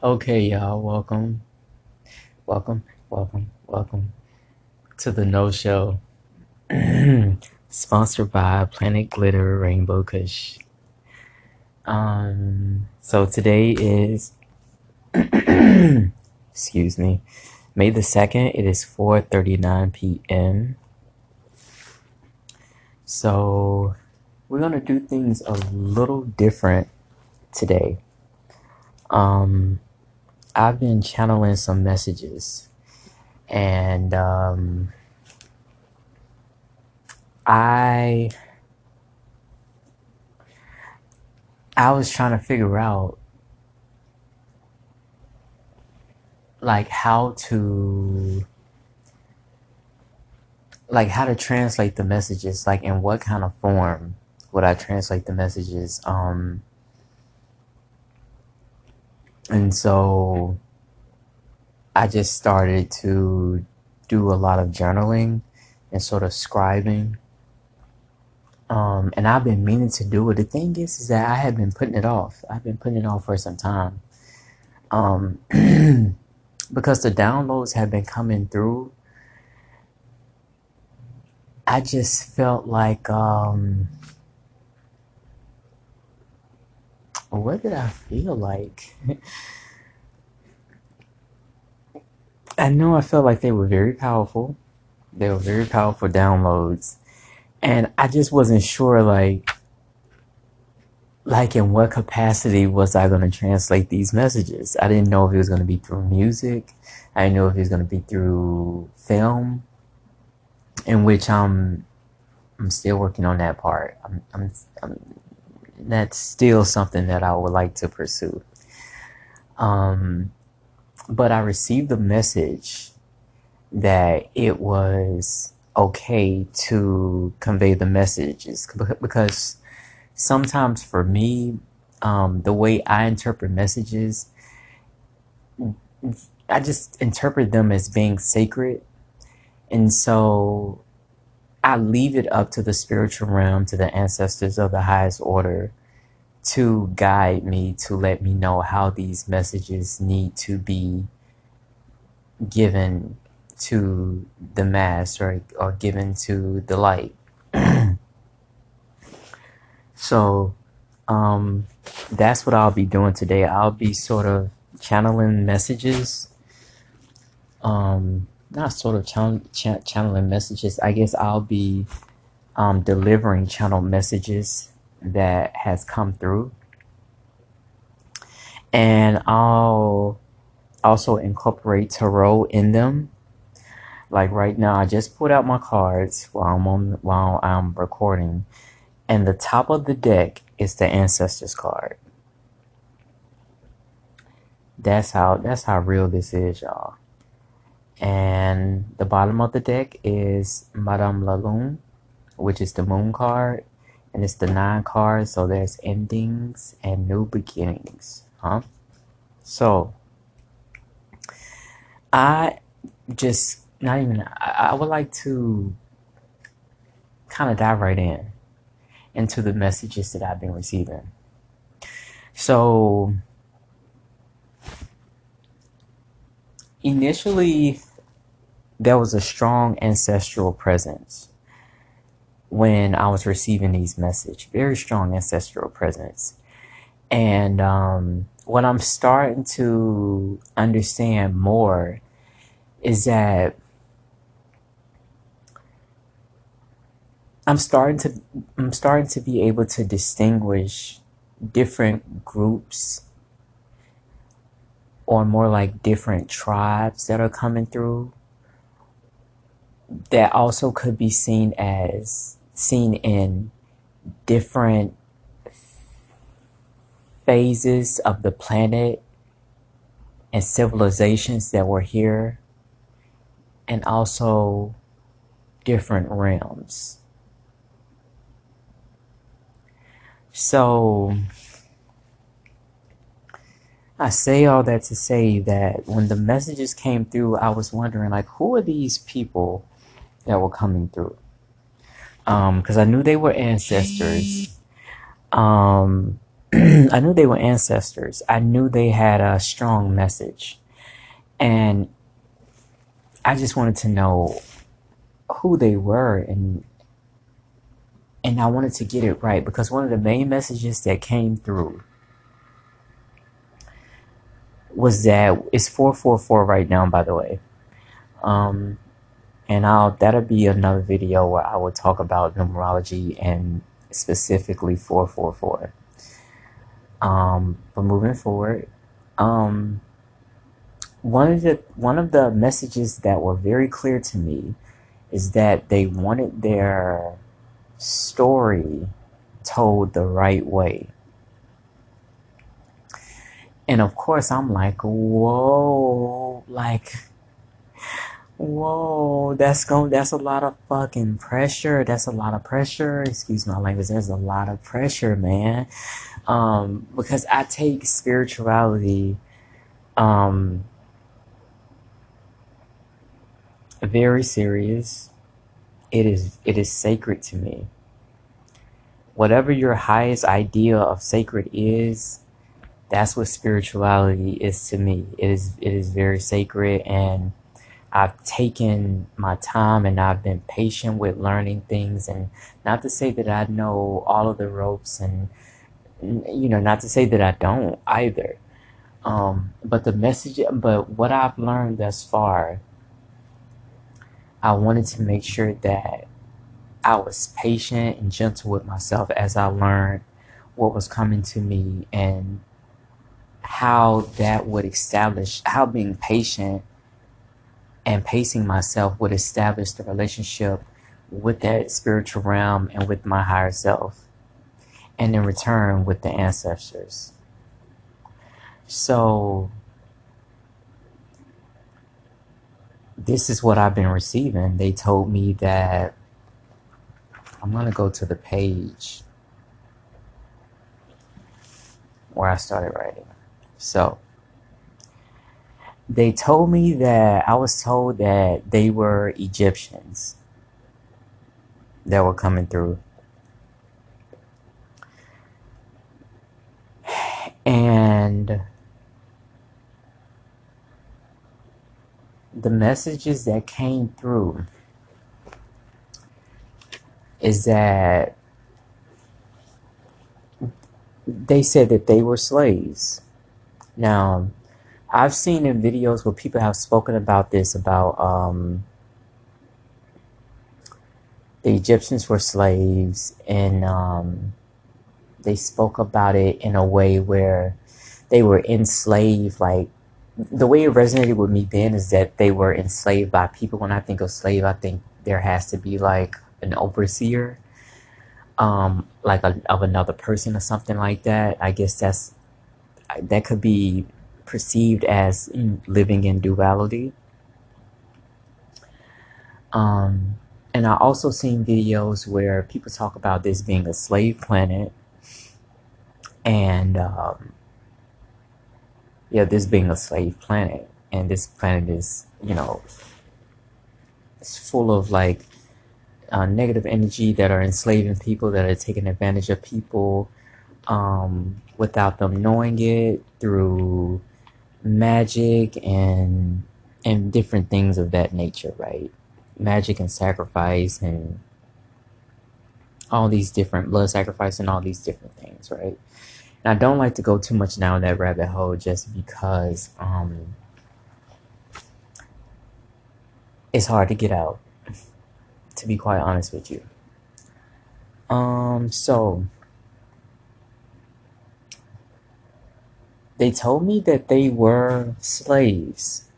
Okay, y'all, welcome, welcome, welcome, welcome to the No Show, sponsored by Planet Glitter Rainbow Kush. Um, so today is, excuse me, May the second. It is four thirty nine p.m. So we're gonna do things a little different today. Um, I've been channeling some messages, and um, I I was trying to figure out like how to like how to translate the messages, like in what kind of form would I translate the messages? Um, and so I just started to do a lot of journaling and sort of scribing. Um, and I've been meaning to do it. The thing is, is that I have been putting it off. I've been putting it off for some time. Um, because the downloads have been coming through. I just felt like, um, what did I feel like? I know I felt like they were very powerful. They were very powerful downloads. And I just wasn't sure like like in what capacity was I going to translate these messages? I didn't know if it was going to be through music. I didn't know if it was going to be through film, in which I'm I'm still working on that part. I'm, I'm, I'm that's still something that I would like to pursue. Um, but I received the message that it was okay to convey the messages because sometimes for me, um, the way I interpret messages, I just interpret them as being sacred. And so I leave it up to the spiritual realm, to the ancestors of the highest order to guide me, to let me know how these messages need to be given to the mass or, or given to the light. so um, that's what I'll be doing today. I'll be sort of channeling messages. Um, not sort of channel, ch- channeling messages. I guess I'll be um, delivering channel messages that has come through. And I'll also incorporate tarot in them. Like right now, I just pulled out my cards while I'm on while I'm recording, and the top of the deck is the ancestors card. That's how that's how real this is, y'all. And the bottom of the deck is Madame La Lune, which is the moon card, and it's the nine cards. So there's endings and new beginnings, huh? So I just not even I, I would like to kind of dive right in into the messages that I've been receiving. So initially there was a strong ancestral presence when I was receiving these messages. Very strong ancestral presence. And um, what I'm starting to understand more is that I'm starting to I'm starting to be able to distinguish different groups or more like different tribes that are coming through that also could be seen as seen in different phases of the planet and civilizations that were here and also different realms. So I say all that to say that when the messages came through, I was wondering like, who are these people that were coming through? Um, because I knew they were ancestors. Um, I knew they were ancestors. I knew they had a strong message. And I just wanted to know who they were and and I wanted to get it right because one of the main messages that came through was that it's 444 right now by the way. Um and I'll that'll be another video where I will talk about numerology and specifically 444. Um, but moving forward, um, one of the one of the messages that were very clear to me is that they wanted their story told the right way. And of course, I'm like, whoa, like Whoa, that's going that's a lot of fucking pressure. That's a lot of pressure. Excuse my language. There's a lot of pressure, man. Um, because I take spirituality um very serious. It is it is sacred to me. Whatever your highest idea of sacred is, that's what spirituality is to me. It is it is very sacred and I've taken my time and I've been patient with learning things. And not to say that I know all of the ropes and you know not to say that I don't either. Um, but the message but what I've learned thus far I wanted to make sure that I was patient and gentle with myself as I learned what was coming to me and how that would establish how being patient and pacing myself would establish the relationship with that spiritual realm and with my higher self, and in return with the ancestors. So, this is what I've been receiving. They told me that I'm going to go to the page where I started writing. So, they told me that I was told that they were Egyptians that were coming through. And the messages that came through is that they said that they were slaves. Now, I've seen in videos where people have spoken about this about um, the Egyptians were slaves and um, they spoke about it in a way where they were enslaved. Like the way it resonated with me then is that they were enslaved by people. When i think of slave i think there has to be like an overseer um like a, of another person or something like that. I guess that's that could be perceived as living in duality. Um, and I also seen videos where people talk about this being a slave planet, and um, yeah, this being a slave planet, and this planet is, you know, it's full of like uh, negative energy that are enslaving people, that are taking advantage of people um, without them knowing it through magic and and different things of that nature, right? Magic and sacrifice and all these different blood sacrifice and all these different things, right? And I don't like to go too much down that rabbit hole just because um, it's hard to get out, to be quite honest with you. Um, so They told me that they were slaves.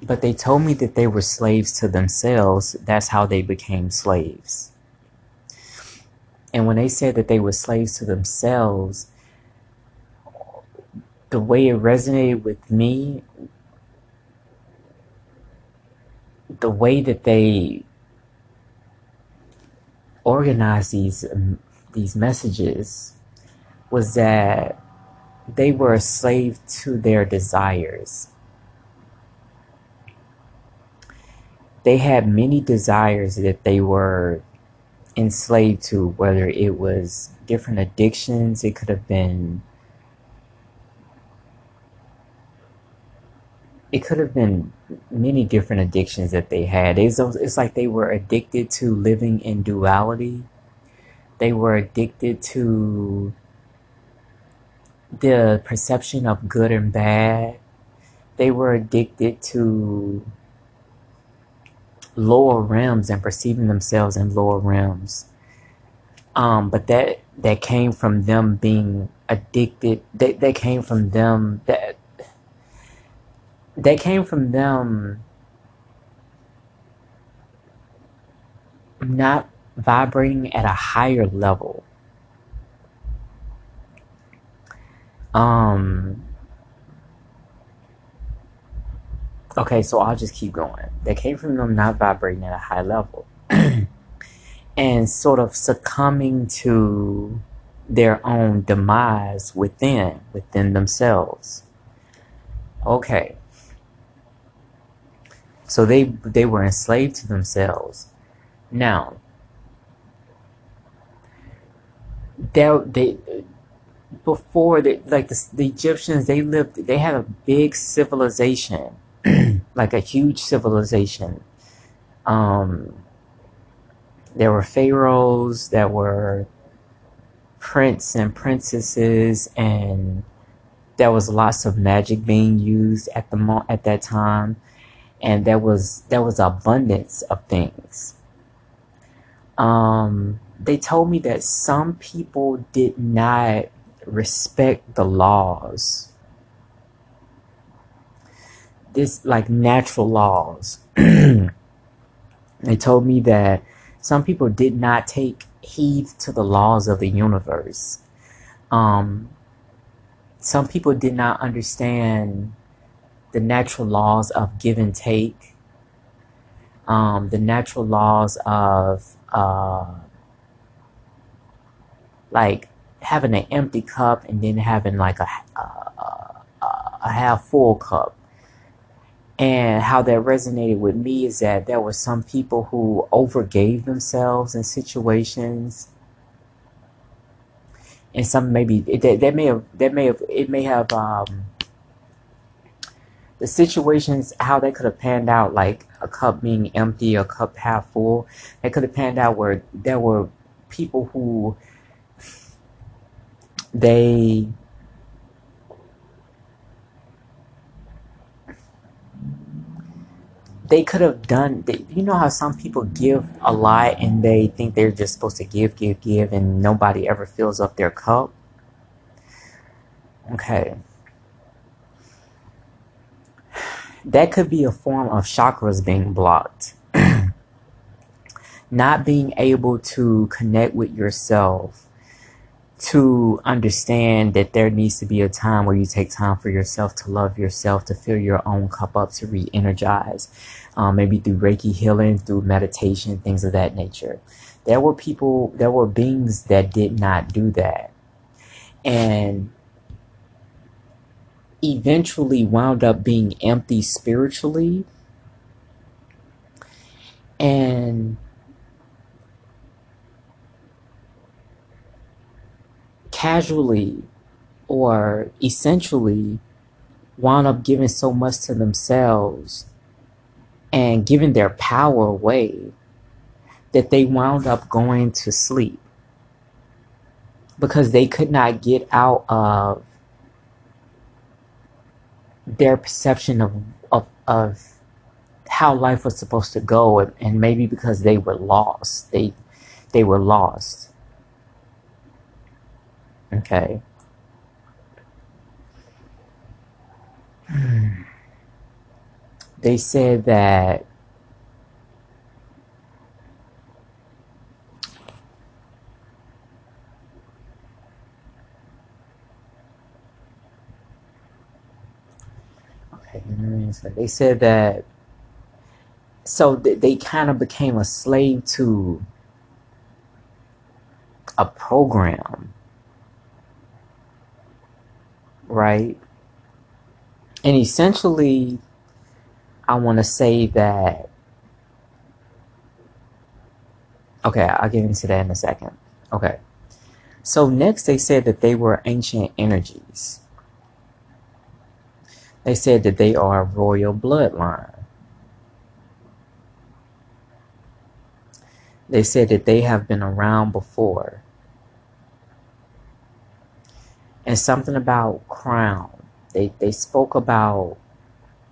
But they told me that they were slaves to themselves. That's how they became slaves. And when they said that they were slaves to themselves, the way it resonated with me, the way that they organized these these messages was that they were a slave to their desires. They had many desires that they were enslaved to, whether it was different addictions, it could have been it could have been many different addictions that they had. It's, it's like they were addicted to living in duality. They were addicted to the perception of good and bad. They were addicted to lower realms and perceiving themselves in lower realms. Um, but that that came from them being addicted. That that came from them that that came from them not vibrating at a higher level. Um, okay, so I'll just keep going. They came from them not vibrating at a high level and sort of succumbing to their own demise within, within themselves. Okay. So they they were enslaved to themselves. Now, they, they before they like the, the Egyptians they lived they had a big civilization, like a huge civilization. Um, there were pharaohs, there were prince and princesses, and there was lots of magic being used at the mo- at that time and there was there was abundance of things. Um, they told me that some people did not respect the laws. This like natural laws. they told me that some people did not take heed to the laws of the universe. Um, some people did not understand the natural laws of give and take, um, the natural laws of uh, like having an empty cup and then having like a, a, a half full cup. And how that resonated with me is that there were some people who overgave themselves in situations and some maybe that, that may have that may have it may have um, the situations how they could have panned out like a cup being empty a cup half full they could have panned out where there were people who they they could have done you know how some people give a lot and they think they're just supposed to give give give and nobody ever fills up their cup? Okay. That could be a form of chakras being blocked. Not being able to connect with yourself to understand that there needs to be a time where you take time for yourself to love yourself, to fill your own cup up, to re energize, um, maybe through Reiki healing, through meditation, things of that nature. There were people, there were beings that did not do that. And eventually wound up being empty spiritually and casually or essentially wound up giving so much to themselves and giving their power away that they wound up going to sleep. Because they could not get out of their perception of, of, of how life was supposed to go and, and maybe because they were lost. They they were lost okay. Hmm. They said that They said that so they kind of became a slave to a program, right? And essentially, I want to say that Okay, I'll get into that in a second. Okay. So next they said that they were ancient energies. They said that they are royal bloodline. They said that they have been around before. And something about crown. They they spoke about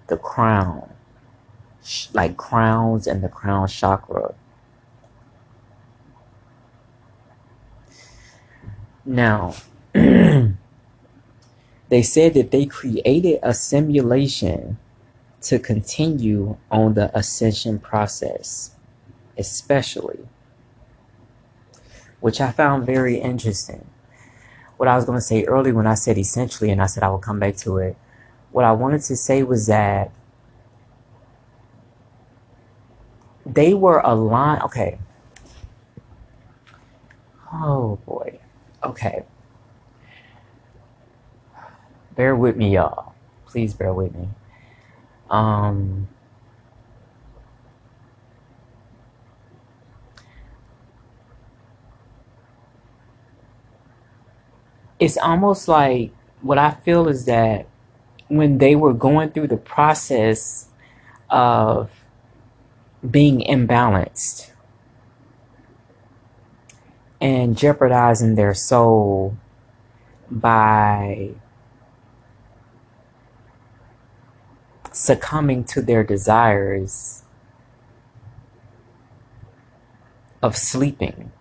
the crown. Like crowns and the crown chakra. Now, they said that they created a simulation to continue on the ascension process especially, which I found very interesting. What I was going to say earlier when I said essentially, and I said I will come back to it, what I wanted to say was that they were aligned. Okay. Oh boy. Okay. Bear with me, y'all. Please bear with me. Um, it's almost like what I feel is that when they were going through the process of being imbalanced and jeopardizing their soul by succumbing to their desires of sleeping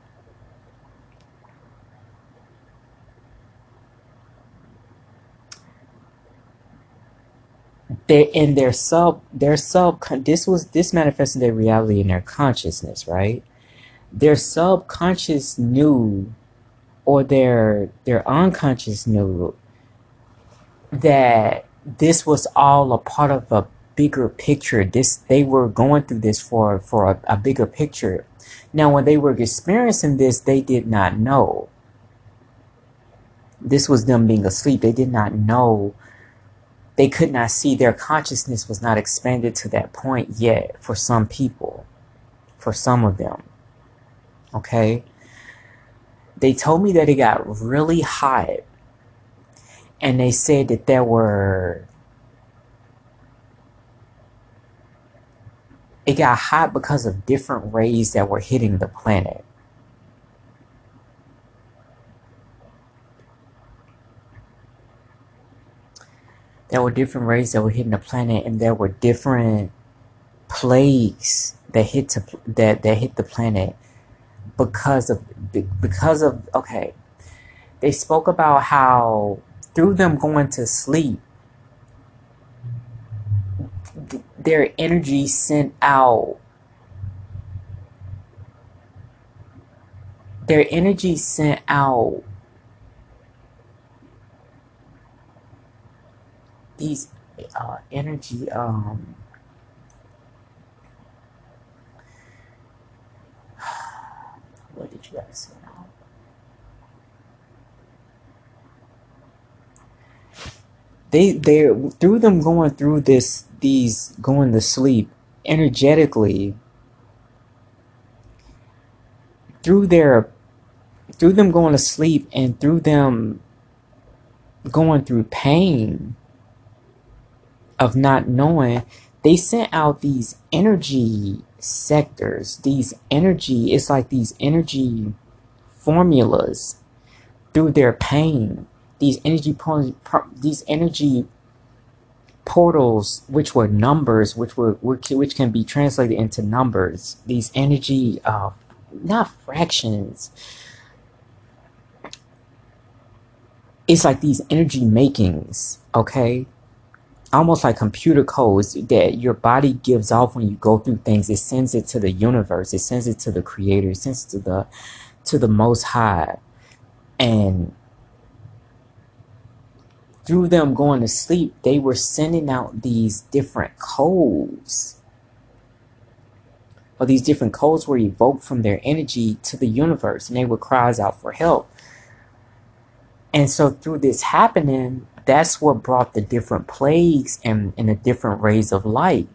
they in their sub their sub this was this manifested their reality in their consciousness right? Their subconscious knew or their their unconscious knew that this was all a part of a bigger picture. This they were going through this for for a, a bigger picture. Now when they were experiencing this they did not know. This was them being asleep. They did not know they could not see their consciousness was not expanded to that point yet for some people, for some of them. Okay? They told me that it got really hot and they said that there were it got hot because of different rays that were hitting the planet. There were different rays that were hitting the planet, and there were different plagues that hit to, that that hit the planet because of because of okay. They spoke about how through them going to sleep, their energy sent out their energy sent out these uh, energy um, what did you guys say now? They they through them going through this these going to sleep energetically through their through them going to sleep and through them going through pain of not knowing, they sent out these energy sectors, these energy, it's like these energy formulas through their pain, these energy these energy portals which were numbers which were which can be translated into numbers these energy uh not fractions. It's like these energy makings okay almost like computer codes that your body gives off when you go through things. It sends it to the universe. It sends it to the creator. It sends it to the to the most high. And through them going to sleep, they were sending out these different codes. Or these different codes were evoked from their energy to the universe, and they would cries out for help. And so through this happening, that's what brought the different plagues and, and the different rays of light.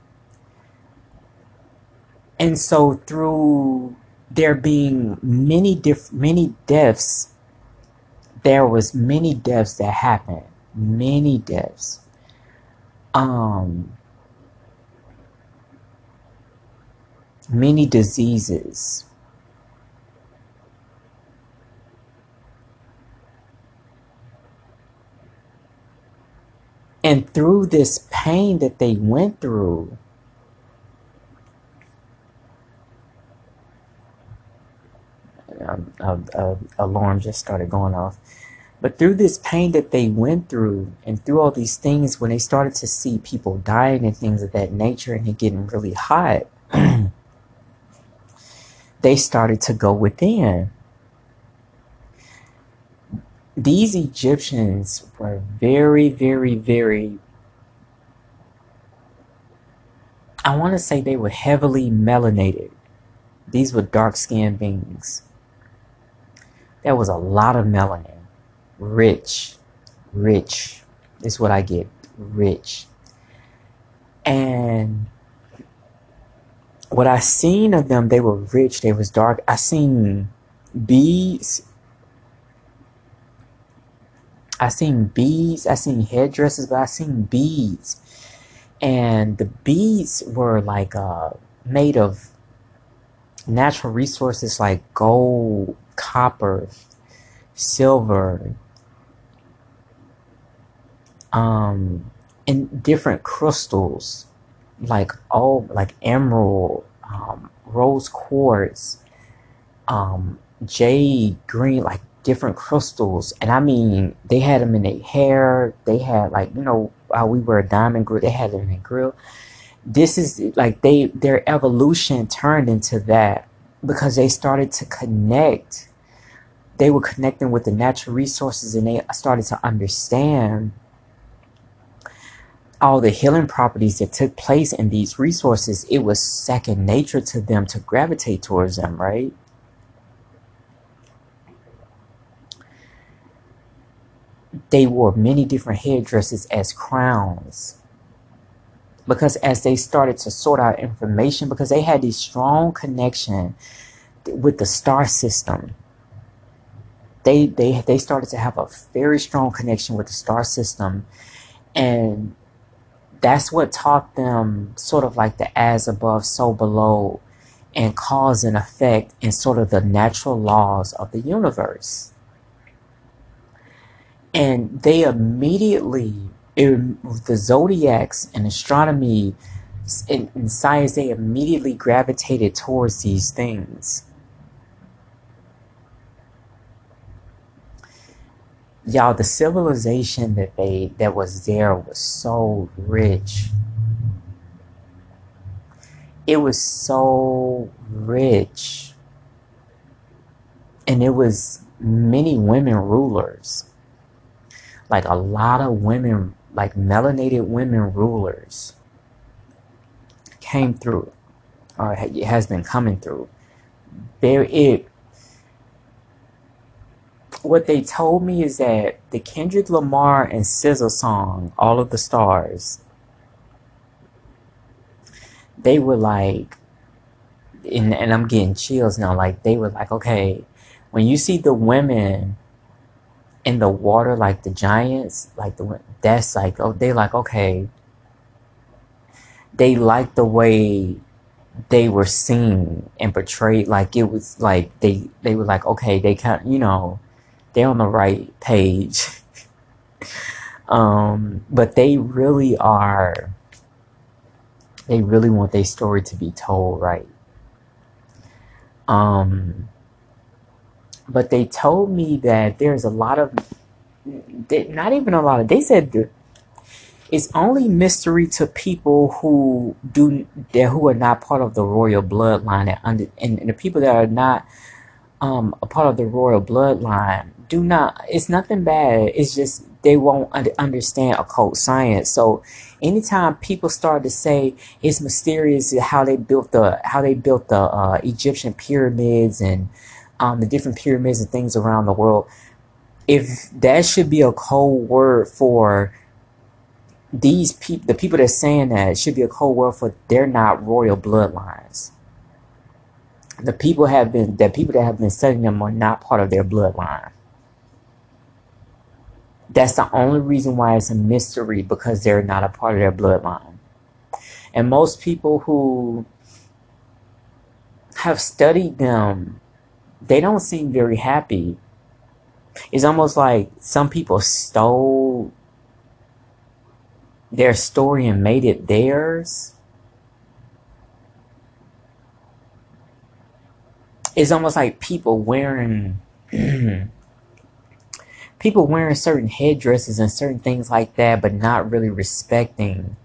And so through there being many diff- many deaths there was many deaths that happened. Many deaths. Um many diseases and through this pain that they went through alarm just started going off. But through this pain that they went through and through all these things when they started to see people dying and things of that nature and it getting really hot they started to go within these Egyptians were very, very, very, I want to say they were heavily melanated. These were dark skinned beings. There was a lot of melanin. Rich. Rich. Is what I get. Rich. And what I seen of them, they were rich, they was dark. I seen beads I seen beads, I seen headdresses, but I seen beads. And the beads were like uh, made of natural resources like gold, copper, silver, um, and different crystals like oh like emerald, um, rose quartz, um, jade, green, like different crystals, and I mean, they had them in their hair. They had like you know we wear a diamond grill. They had it in their grill. This is like they their evolution turned into that because they started to connect. They were connecting with the natural resources, and they started to understand all the healing properties that took place in these resources. It was second nature to them to gravitate towards them, right? They wore many different headdresses as crowns. Because as they started to sort out information, because they had this strong connection with the star system, they they they started to have a very strong connection with the star system, and that's what taught them sort of like the as above, so below, and cause and effect, and sort of the natural laws of the universe and they immediately the zodiacs and astronomy and, science they immediately gravitated towards these things. Y'all the civilization that they that was there was so rich. It was so rich. And it was many women rulers like a lot of women, like melanated women rulers came through or it has been coming through. There it what they told me is that the Kendrick Lamar and SZA song, All of the Stars, they were like and, and I'm getting chills now, like they were like, okay, when you see the women in the water like the giants like the that's like oh they like okay they like the way they were seen and portrayed like it was like they they were like okay they kind you know they're on the right page. Um but they really are they really want their story to be told right. Um but they told me that there's a lot of not even a lot of they said it's only mystery to people who do that who are not part of the royal bloodline and, under, and, and the people that are not um, a part of the royal bloodline do not it's nothing bad it's just they won't understand occult science. So anytime people start to say it's mysterious how they built the how they built the uh, egyptian pyramids and um, the different pyramids and things around the world, if that should be a code word for these people, the people that's saying that should be a code word for they're not royal bloodlines. the people have been that people that have been studying them are not part of their bloodline. That's the only reason why it's a mystery because they're not a part of their bloodline. And most people who have studied them, they don't seem very happy. It's almost like some people stole their story and made it theirs. It's almost like people wearing people wearing certain headdresses and certain things like that, but not really respecting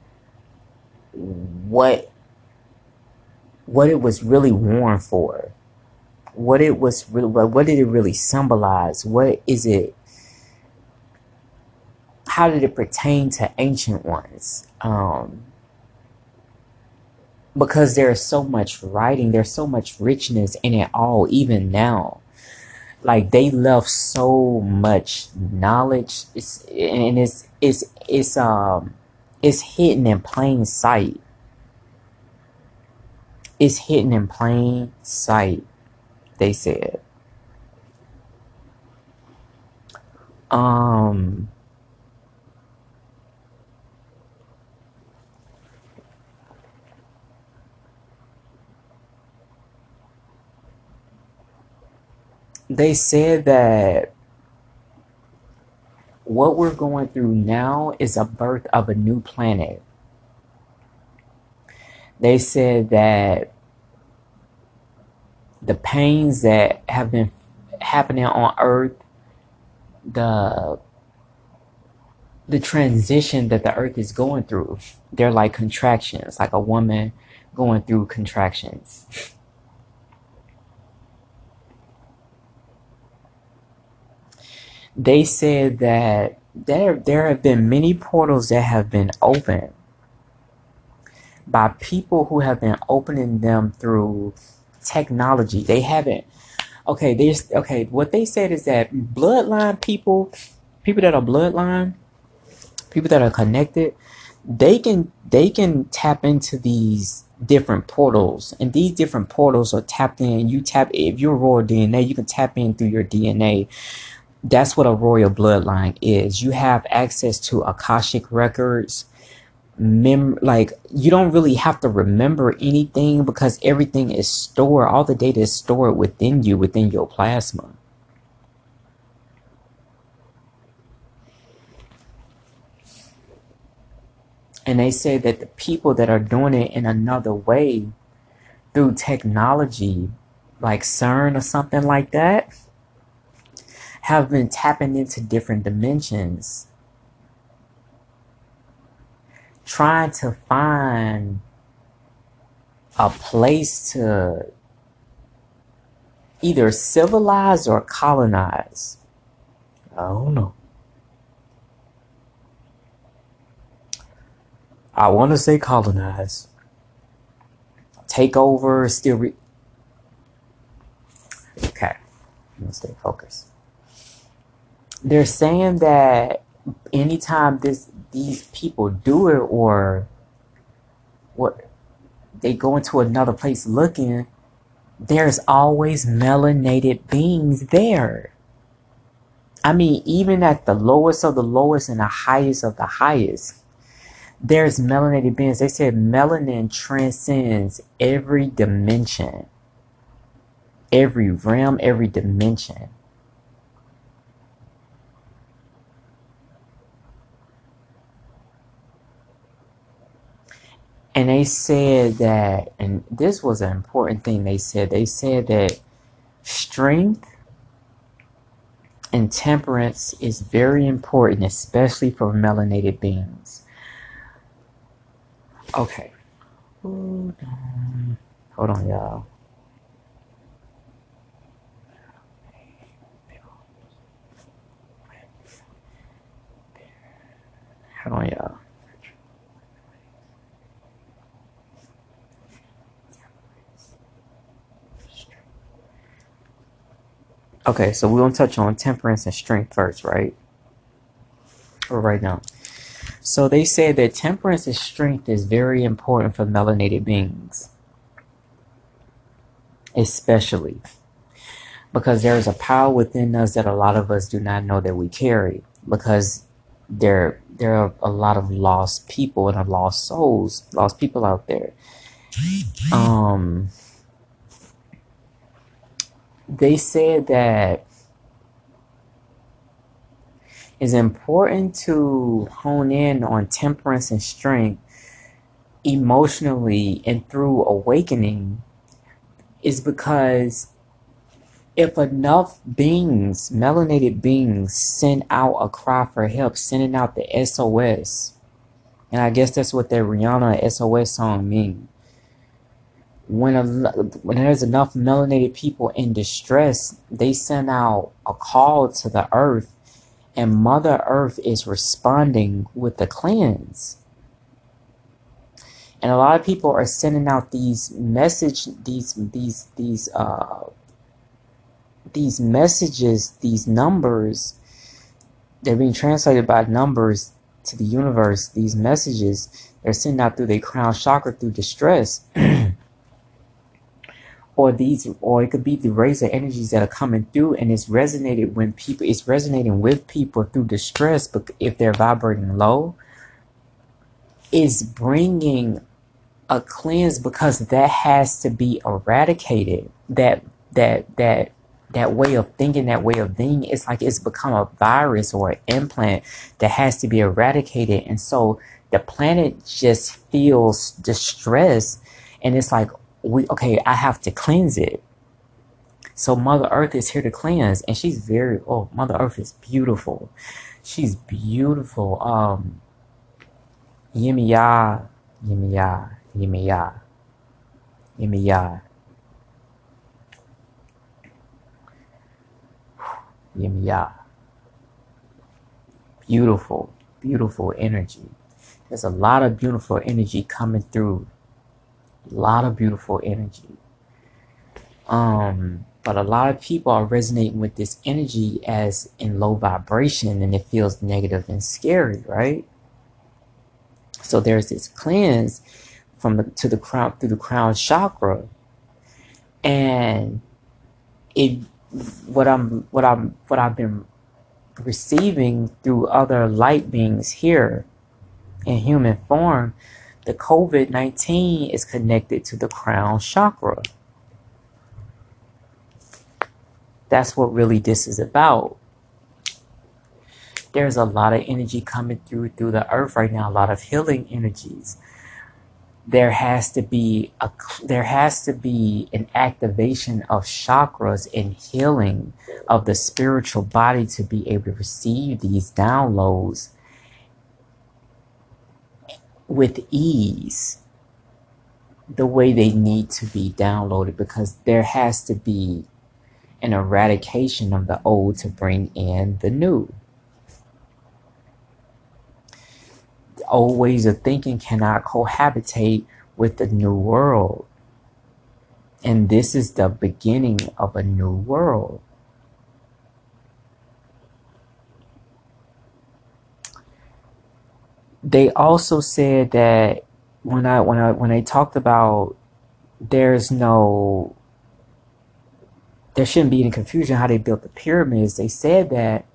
what what it was really worn for. What it was really what did it really symbolize? What is it how did it pertain to ancient ones? Um, because there's so much writing, there's so much richness in it all, even now. Like they left so much knowledge, it's, and it's it's it's um it's hidden in plain sight. It's hidden in plain sight, they said. Um, they said that what we're going through now is a birth of a new planet. They said that the pains that have been happening on earth, the the transition that the earth is going through, they're like contractions, like a woman going through contractions. they said that there there have been many portals that have been opened by people who have been opening them through technology. They haven't okay, there's okay, what they said is that bloodline people people that are bloodline, people that are connected, they can they can tap into these different portals and these different portals are tapped in you tap if you're royal dna you can tap in through your dna that's what a royal bloodline is. You have access to Akashic records. Mem like you don't really have to remember anything because everything is stored. All the data is stored within you, within your plasma. And they say that the people that are doing it in another way through technology, like CERN or something like that, have been tapping into different dimensions, trying to find a place to either civilize or colonize. I don't know. I want to say colonize. Take over, still. Re- okay. Let me stay focused they're saying that anytime this these people do it or what they go into another place looking, there's always melanated beings there. I mean, even at the lowest of the lowest and the highest of the highest, there's melanated beings. They said melanin transcends every dimension, every realm, every dimension. And they said that, and this was an important thing they said. They said that strength and temperance is very important, especially for melanated beings. Okay. Hold on. Hold on, y'all. Hold on, y'all. Okay, so we're gonna touch on temperance and strength first, right? Or right now. So they say that temperance and strength is very important for melanated beings. especially because there is a power within us that a lot of us do not know that we carry because there there are a lot of lost people and lost souls lost people out there um they said that it's important to hone in on temperance and strength emotionally and through awakening is because if enough beings, melanated beings, send out a cry for help, sending out the SOS, and I guess that's what that Rihanna SOS song means. When, a, when there's enough melanated people in distress, they send out a call to the earth, and Mother Earth is responding with the cleanse. And a lot of people are sending out these message, these these these uh, these messages, these numbers, they're being translated by numbers to the universe. These messages they're sending out through their crown chakra through distress. or these or it could be the razor energies that are coming through and it's resonated when people it's resonating with people through distress but if they're vibrating low is bringing a cleanse because that has to be eradicated that that that that way of thinking, that way of being, it's like it's become a virus or an implant that has to be eradicated. And so the planet just feels distress. And it's like, we, okay, I have to cleanse it. So Mother Earth is here to cleanse. And she's very, oh, Mother Earth is beautiful. She's beautiful. Um, Yemaya, Yemaya, Yemaya, Yemaya. Yemaya. Beautiful, beautiful energy. There's a lot of beautiful energy coming through. A lot of beautiful energy. Um, but a lot of people are resonating with this energy as in low vibration and it feels negative and scary, right? So there's this cleanse from the to the crown through the crown chakra. And it what I'm what I'm what I've been receiving through other light beings here in human form, the COVID 19 is connected to the crown chakra. That's what really this is about. There's a lot of energy coming through through the earth right now, a lot of healing energies there has to be a there has to be an activation of chakras and healing of the spiritual body to be able to receive these downloads with ease the way they need to be downloaded because there has to be an eradication of the old to bring in the new old ways of thinking cannot cohabitate with the new world. And this is the beginning of a new world. They also said that when I when I when I talked about there's no there shouldn't be any confusion how they built the pyramids, they said that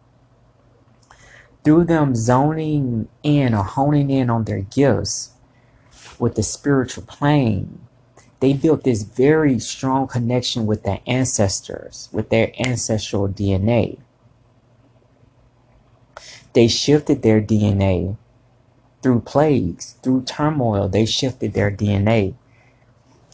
through them zoning in or honing in on their gifts with the spiritual plane, they built this very strong connection with their ancestors, with their ancestral DNA. They shifted their DNA through plagues, through turmoil, they shifted their DNA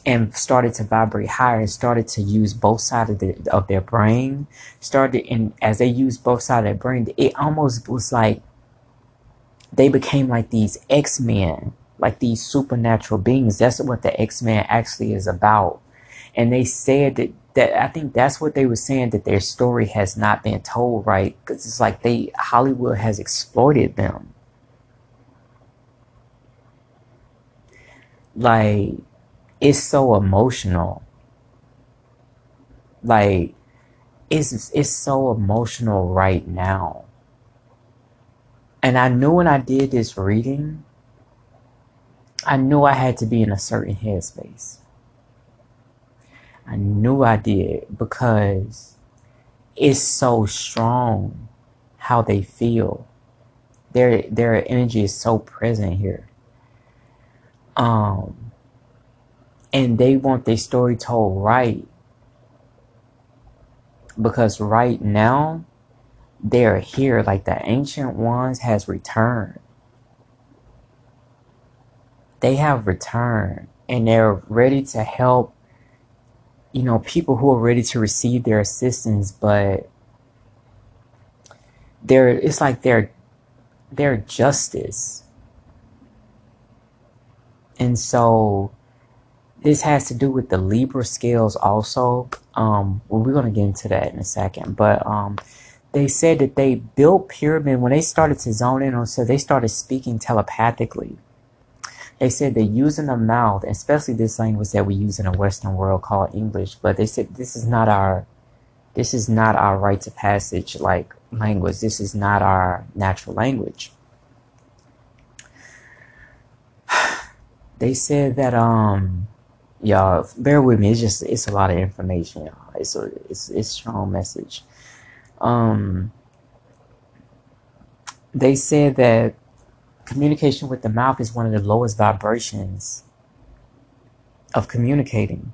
and started to vibrate higher and started to use both sides of, the, of their brain. Started and as they used both sides of their brain it almost was like they became like these x-men like these supernatural beings. That's what the x-men actually is about. And they said that that I think that's what they were saying that their story has not been told right because it's like they Hollywood has exploited them like it's so emotional. Like it's it's so emotional right now. And I knew when I did this reading, I knew I had to be in a certain headspace. I knew I did because it's so strong how they feel. Their their energy is so present here. Um and they want their story told right. Because right now they're here like the ancient ones has returned. They have returned and they're ready to help you know people who are ready to receive their assistance but they're it's like their their justice and so this has to do with the libra scales also um well we're going to get into that in a second but um they said that they built pyramid when they started to zone in on so they started speaking telepathically they said they're using the mouth, especially this language that we use in the Western world called English. But they said this is not our, this is not our rites of passage like language. This is not our natural language. They said that um, y'all bear with me. It's just it's a lot of information, y'all. It's a it's it's strong message. Um, they said that communication with the mouth is one of the lowest vibrations of communicating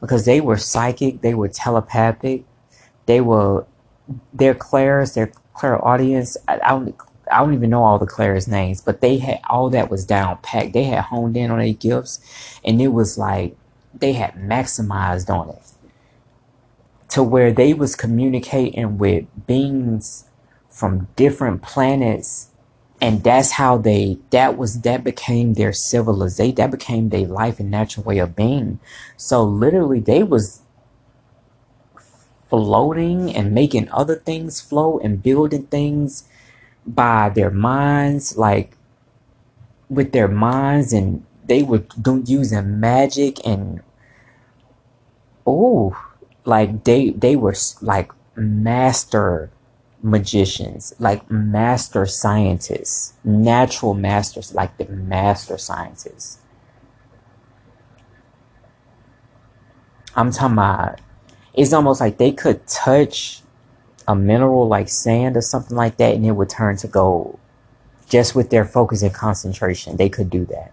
because they were psychic, they were telepathic, they were their clairs, their clairaudience. Don't, I don't even know all the clairs names, but they had all that was down packed. They had honed in on their gifts, and it was like they had maximized on it to where they was communicating with beings from different planets and that's how they that was that became their civilization that became their life and natural way of being so literally they was floating and making other things flow and building things by their minds like with their minds and they were doing using magic and oh like they they were like master magicians, like master scientists, natural masters, like the master scientists. I'm talking about, it's almost like they could touch a mineral like sand or something like that and it would turn to gold. Just with their focus and concentration, they could do that.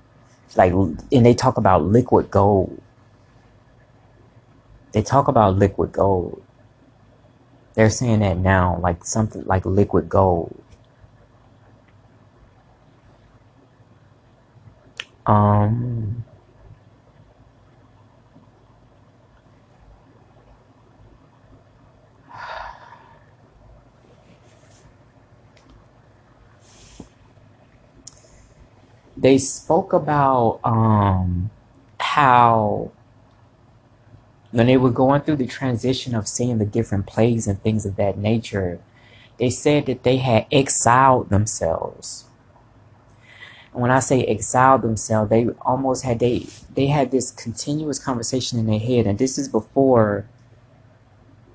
Like, and they talk about liquid gold. They talk about liquid gold. They're saying that now, like something like liquid gold. Um, they spoke about um how when they were going through the transition of seeing the different plagues and things of that nature, they said that they had exiled themselves. And when I say exiled themselves, they almost had they they had this continuous conversation in their head, and this is before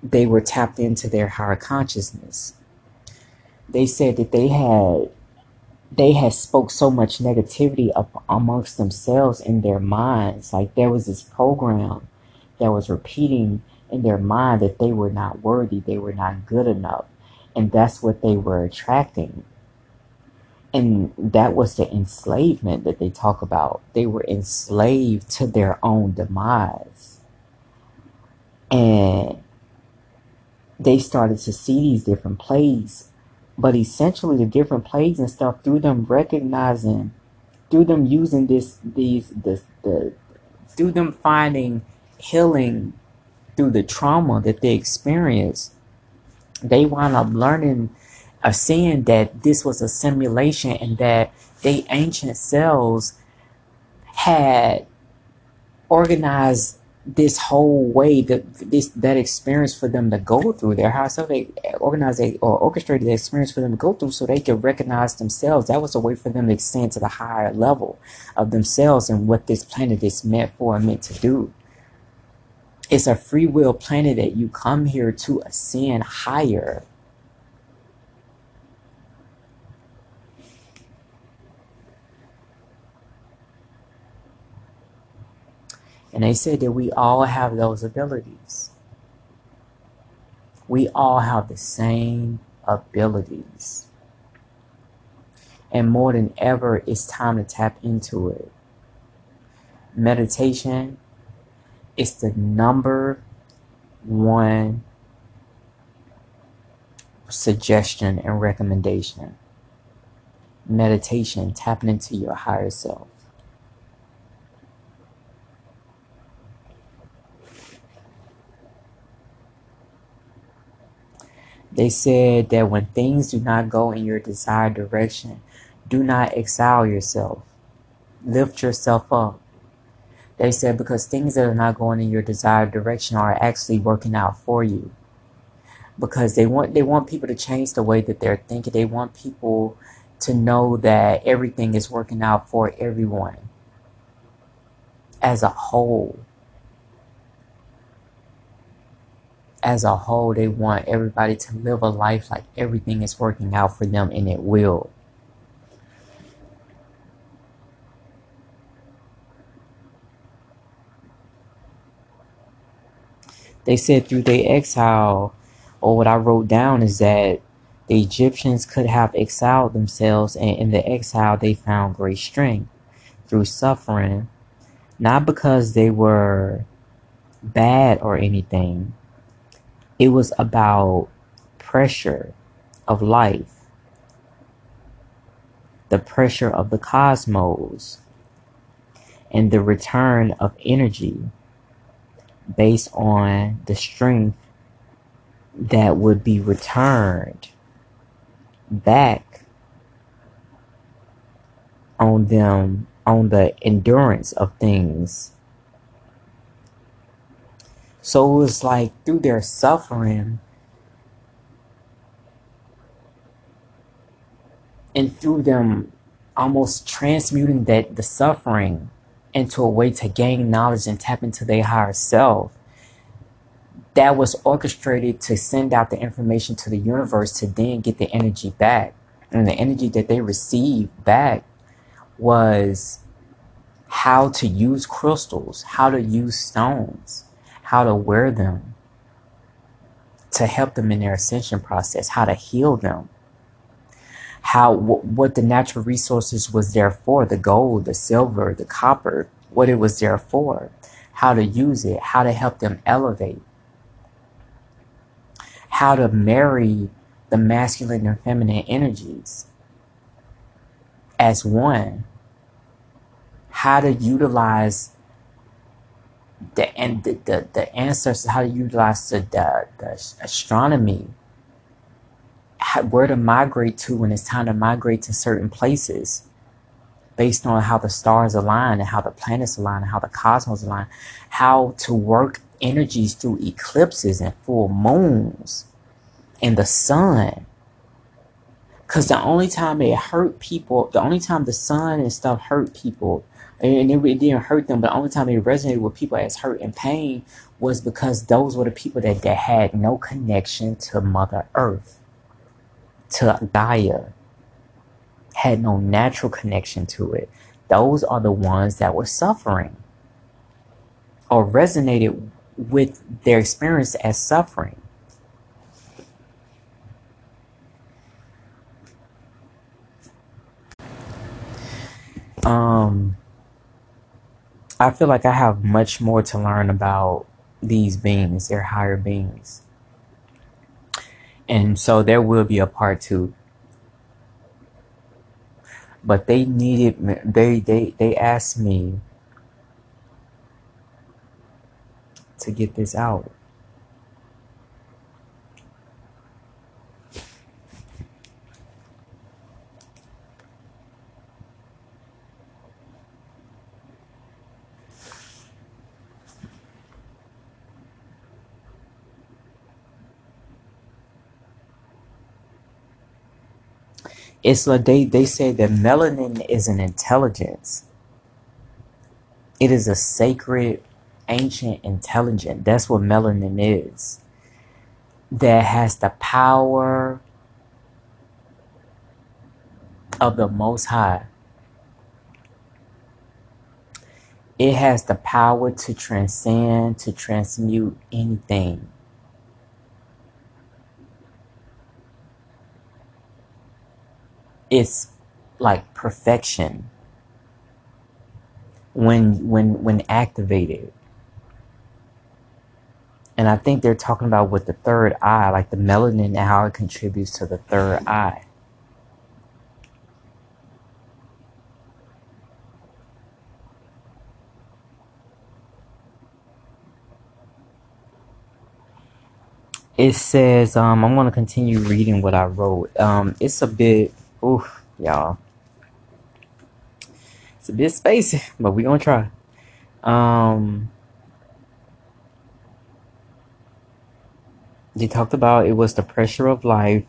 they were tapped into their higher consciousness. They said that they had they had spoke so much negativity up amongst themselves in their minds. Like there was this program that was repeating in their mind that they were not worthy, they were not good enough. And that's what they were attracting. And that was the enslavement that they talk about. They were enslaved to their own demise. And they started to see these different plagues. But essentially, the different plagues and stuff through them recognizing, through them using this, these, this, the, through them finding healing through the trauma that they experienced, they wind up learning or seeing that this was a simulation and that they ancient selves had organized this whole way that this that experience for them to go through their house so they organized a, or orchestrated the experience for them to go through so they could recognize themselves that was a way for them to ascend to the higher level of themselves and what this planet is meant for and meant to do it's a free will planet that you come here to ascend higher. And they said that we all have those abilities. We all have the same abilities. And more than ever, it's time to tap into it. Meditation is the number one suggestion and recommendation. Meditation, tapping into your higher self. They said that when things do not go in your desired direction, do not exile yourself. Lift yourself up. They said because things that are not going in your desired direction are actually working out for you. Because they want they want people to change the way that they're thinking. They want people to know that everything is working out for everyone as a whole. As a whole, they want everybody to live a life like everything is working out for them and it will. They said through their exile, or what I wrote down is that the Egyptians could have exiled themselves, and in the exile, they found great strength through suffering, not because they were bad or anything, it was about pressure of life, the pressure of the cosmos, and the return of energy based on the strength that would be returned back on them on the endurance of things so it was like through their suffering and through them almost transmuting that the suffering into a way to gain knowledge and tap into their higher self that was orchestrated to send out the information to the universe to then get the energy back. And the energy that they received back was how to use crystals how to use stones how to wear them to help them in their ascension process, how to heal them, how what the natural resources was there for, the gold, the silver, the copper, what it was there for, how to use it, how to help them elevate, how to marry the masculine and feminine energies as one, how to utilize the and the, the, the how to utilize the, the, the astronomy how, where to migrate to when it's time to migrate to certain places based on how the stars align and how the planets align and how the cosmos align how to work energies through eclipses and full moons and the sun because the only time it hurt people the only time the sun and stuff hurt people and it, it didn't hurt them. But the only time it resonated with people as hurt and pain was because those were the people that, that had no connection to Mother Earth, to Gaia, had no natural connection to it. Those are the ones that were suffering or resonated with their experience as suffering. Um, I feel like I have much more to learn about these beings, their higher beings. And so there will be a part two. But they needed they they they asked me to get this out. It's like they, they say that melanin is an intelligence. It is a sacred, ancient intelligence. That's what melanin is. That has the power of the Most High. It has the power to transcend, to transmute anything. It's like perfection when when when activated. And I think they're talking about with the third eye, like the melanin and how it contributes to the third eye. It says, um, I'm going to continue reading what I wrote. Um, it's a bit, oof, y'all. It's a bit spacey, but going to try. Um, they talked about it was the pressure of life,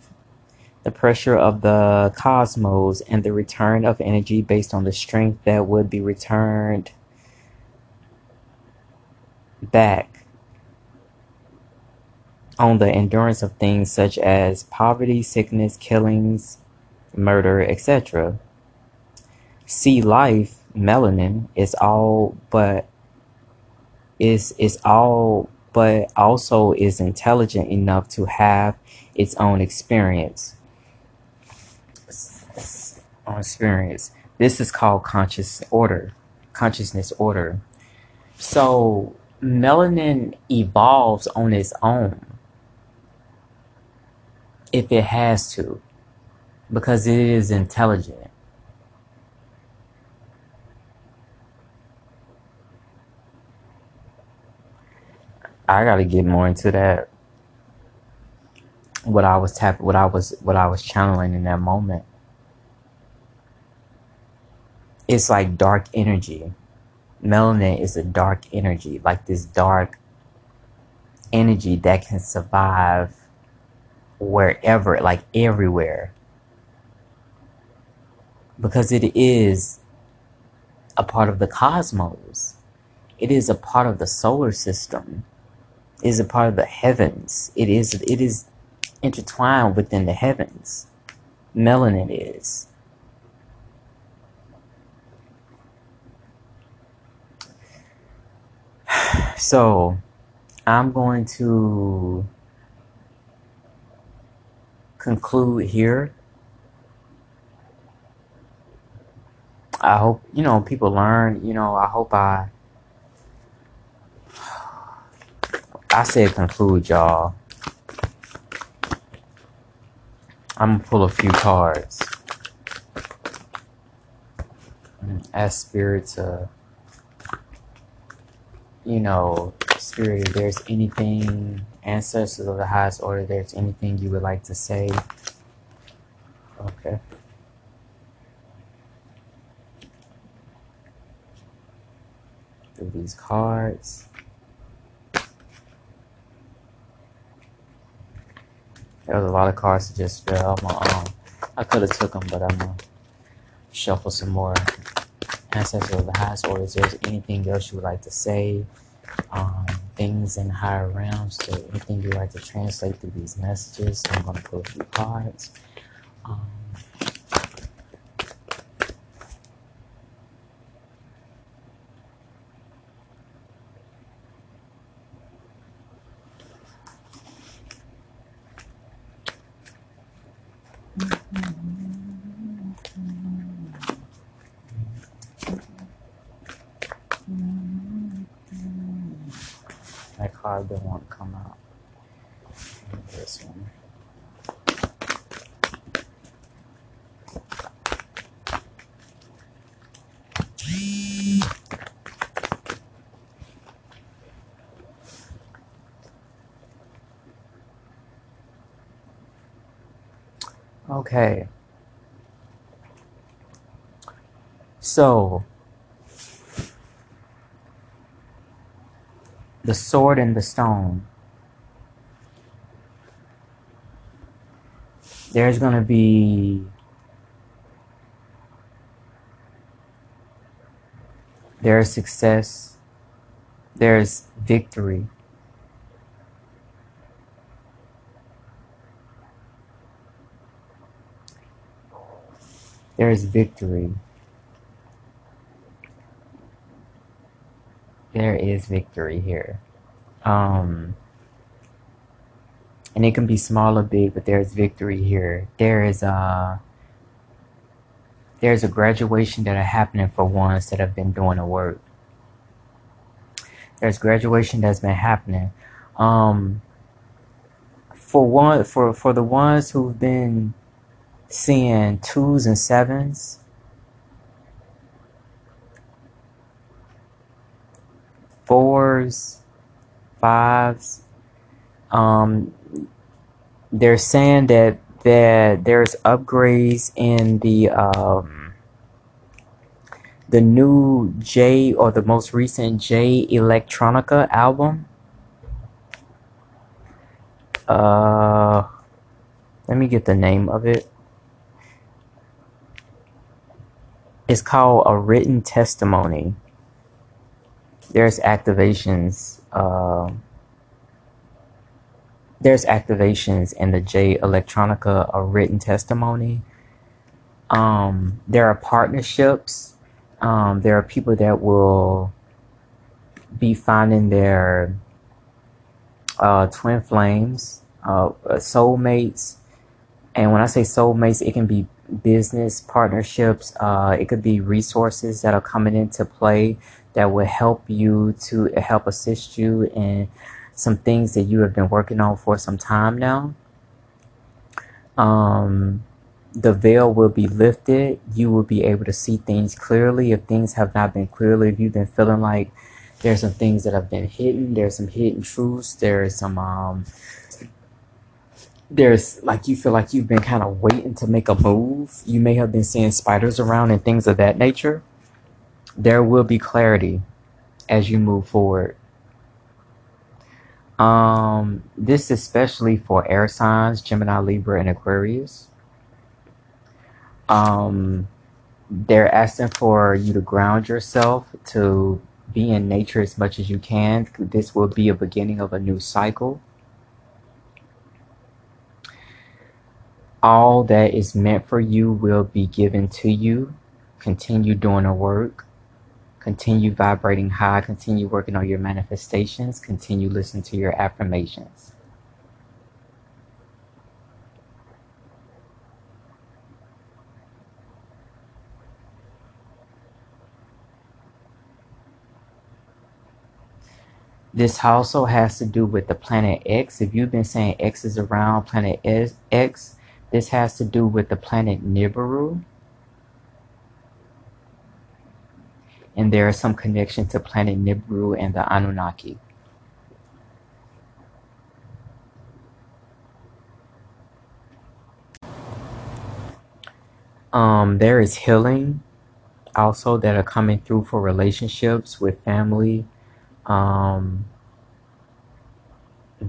the pressure of the cosmos, and the return of energy based on the strength that would be returned back on the endurance of things such as poverty, sickness, killings, murder, etc. See life, melanin, is all but is is all but also is intelligent enough to have its own experience. Own experience. This is called conscious order, consciousness order. So melanin evolves on its own if it has to, because it is intelligent. I got to get more into that. What I was tapping, what I was, what I was channeling in that moment. It's like dark energy. Melanin is a dark energy, like this dark energy that can survive wherever, like everywhere. Because it is a part of the cosmos. It is a part of the solar system. It is a part of the heavens. It is it is intertwined within the heavens. Melanin is. So I'm going to conclude here. I hope, you know, people learn, you know, I hope I I said conclude, y'all. I'm gonna pull a few cards. Ask spirit to, you know, spirit, if there's anything ancestors of the highest order, there's anything you would like to say. Okay. Through these cards. There was a lot of cards that just fell my arm. I could have took them, but I'm gonna shuffle some more. Ancestors of the highest order, is there anything else you would like to say? Um, things in higher realms so anything you'd like to translate through these messages. I'm to pull a few cards. Um, want to come out. This one. Okay. So, The Sword and the Stone. There's going to be there's success, there's victory. There is victory. There is victory here. Um, and it can be small or big, but there's victory here. There is a there's a graduation that are happening for ones that have been doing the work. There's graduation that's been happening. Um, for one, for for the ones who've been seeing twos and sevens, fours, fives. Um, they're saying that that there's upgrades in the um, the new J or the most recent Jay Electronica album. Uh, let me get the name of it. It's called a written testimony. There's activations. Uh, there's activations in the Jay Electronica a written testimony. Um, there are partnerships. Um, there are people that will be finding their uh, twin flames, uh, soulmates. And when I say soulmates, it can be business partnerships. Uh, it could be resources that are coming into play that will help you to help assist you in some things that you have been working on for some time now. Um, the veil will be lifted. You will be able to see things clearly. If things have not been clearly, if you've been feeling like there's some things that have been hidden, there's some hidden truths, there's some um, there's like you feel like you've been kind of waiting to make a move. You may have been seeing spiders around and things of that nature. There will be clarity as you move forward. Um, this is especially for air signs, Gemini, Libra, and Aquarius. Um, they're asking for you to ground yourself, to be in nature as much as you can. This will be a beginning of a new cycle. All that is meant for you will be given to you. Continue doing the work. Continue vibrating high. Continue working on your manifestations. Continue listening to your affirmations. This also has to do with the planet X. If you've been saying X is around planet X, this has to do with the planet Nibiru. And there is some connection to planet Nibiru and the Anunnaki. Um, there is healing also that are coming through for relationships with family, um,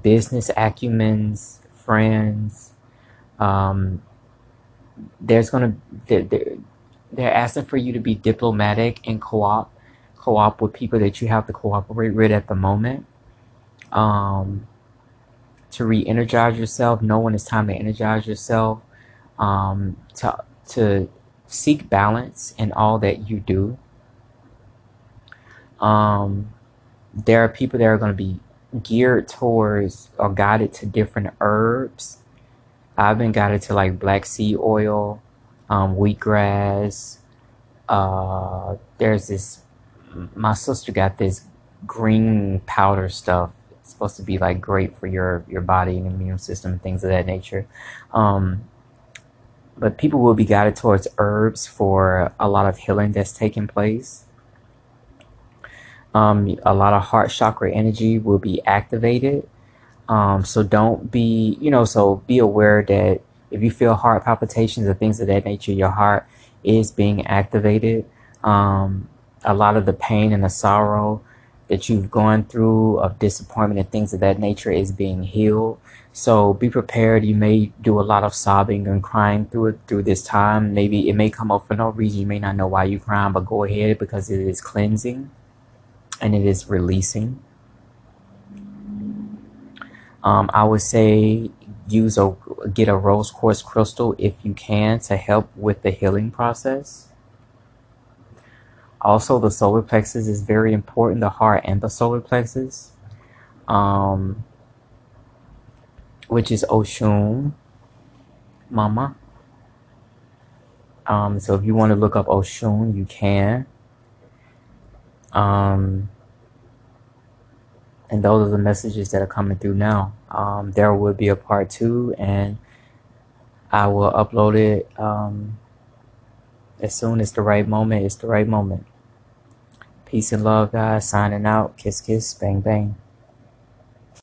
business acumens, friends. Um, there's gonna they're, they're asking for you to be diplomatic and co-op co-op with people that you have to cooperate with at the moment. Um, to re-energize yourself, know when it's time to energize yourself. Um, to to seek balance in all that you do. Um, there are people that are going to be geared towards or guided to different herbs. I've been guided to like black seed oil, um, wheatgrass. Uh, there's this, my sister got this green powder stuff. It's supposed to be like great for your, your body and immune system and things of that nature. Um, but people will be guided towards herbs for a lot of healing that's taking place. Um, a lot of heart chakra energy will be activated. Um, so don't be, you know, so be aware that if you feel heart palpitations or things of that nature, your heart is being activated. Um, a lot of the pain and the sorrow that you've gone through of disappointment and things of that nature is being healed. So be prepared. You may do a lot of sobbing and crying through it through this time. Maybe it may come up for no reason. You may not know why you're crying, but go ahead because it is cleansing and it is releasing. Um, I would say use a get a rose quartz crystal if you can to help with the healing process. Also, the solar plexus is very important, the heart and the solar plexus, um, which is Oshun, Mama. Um, so if you want to look up Oshun, you can. Um, and those are the messages that are coming through now. Um, there will be a part two, and I will upload it um, as soon as the right moment is the right moment. Peace and love, guys. Signing out. Kiss, kiss, bang, bang.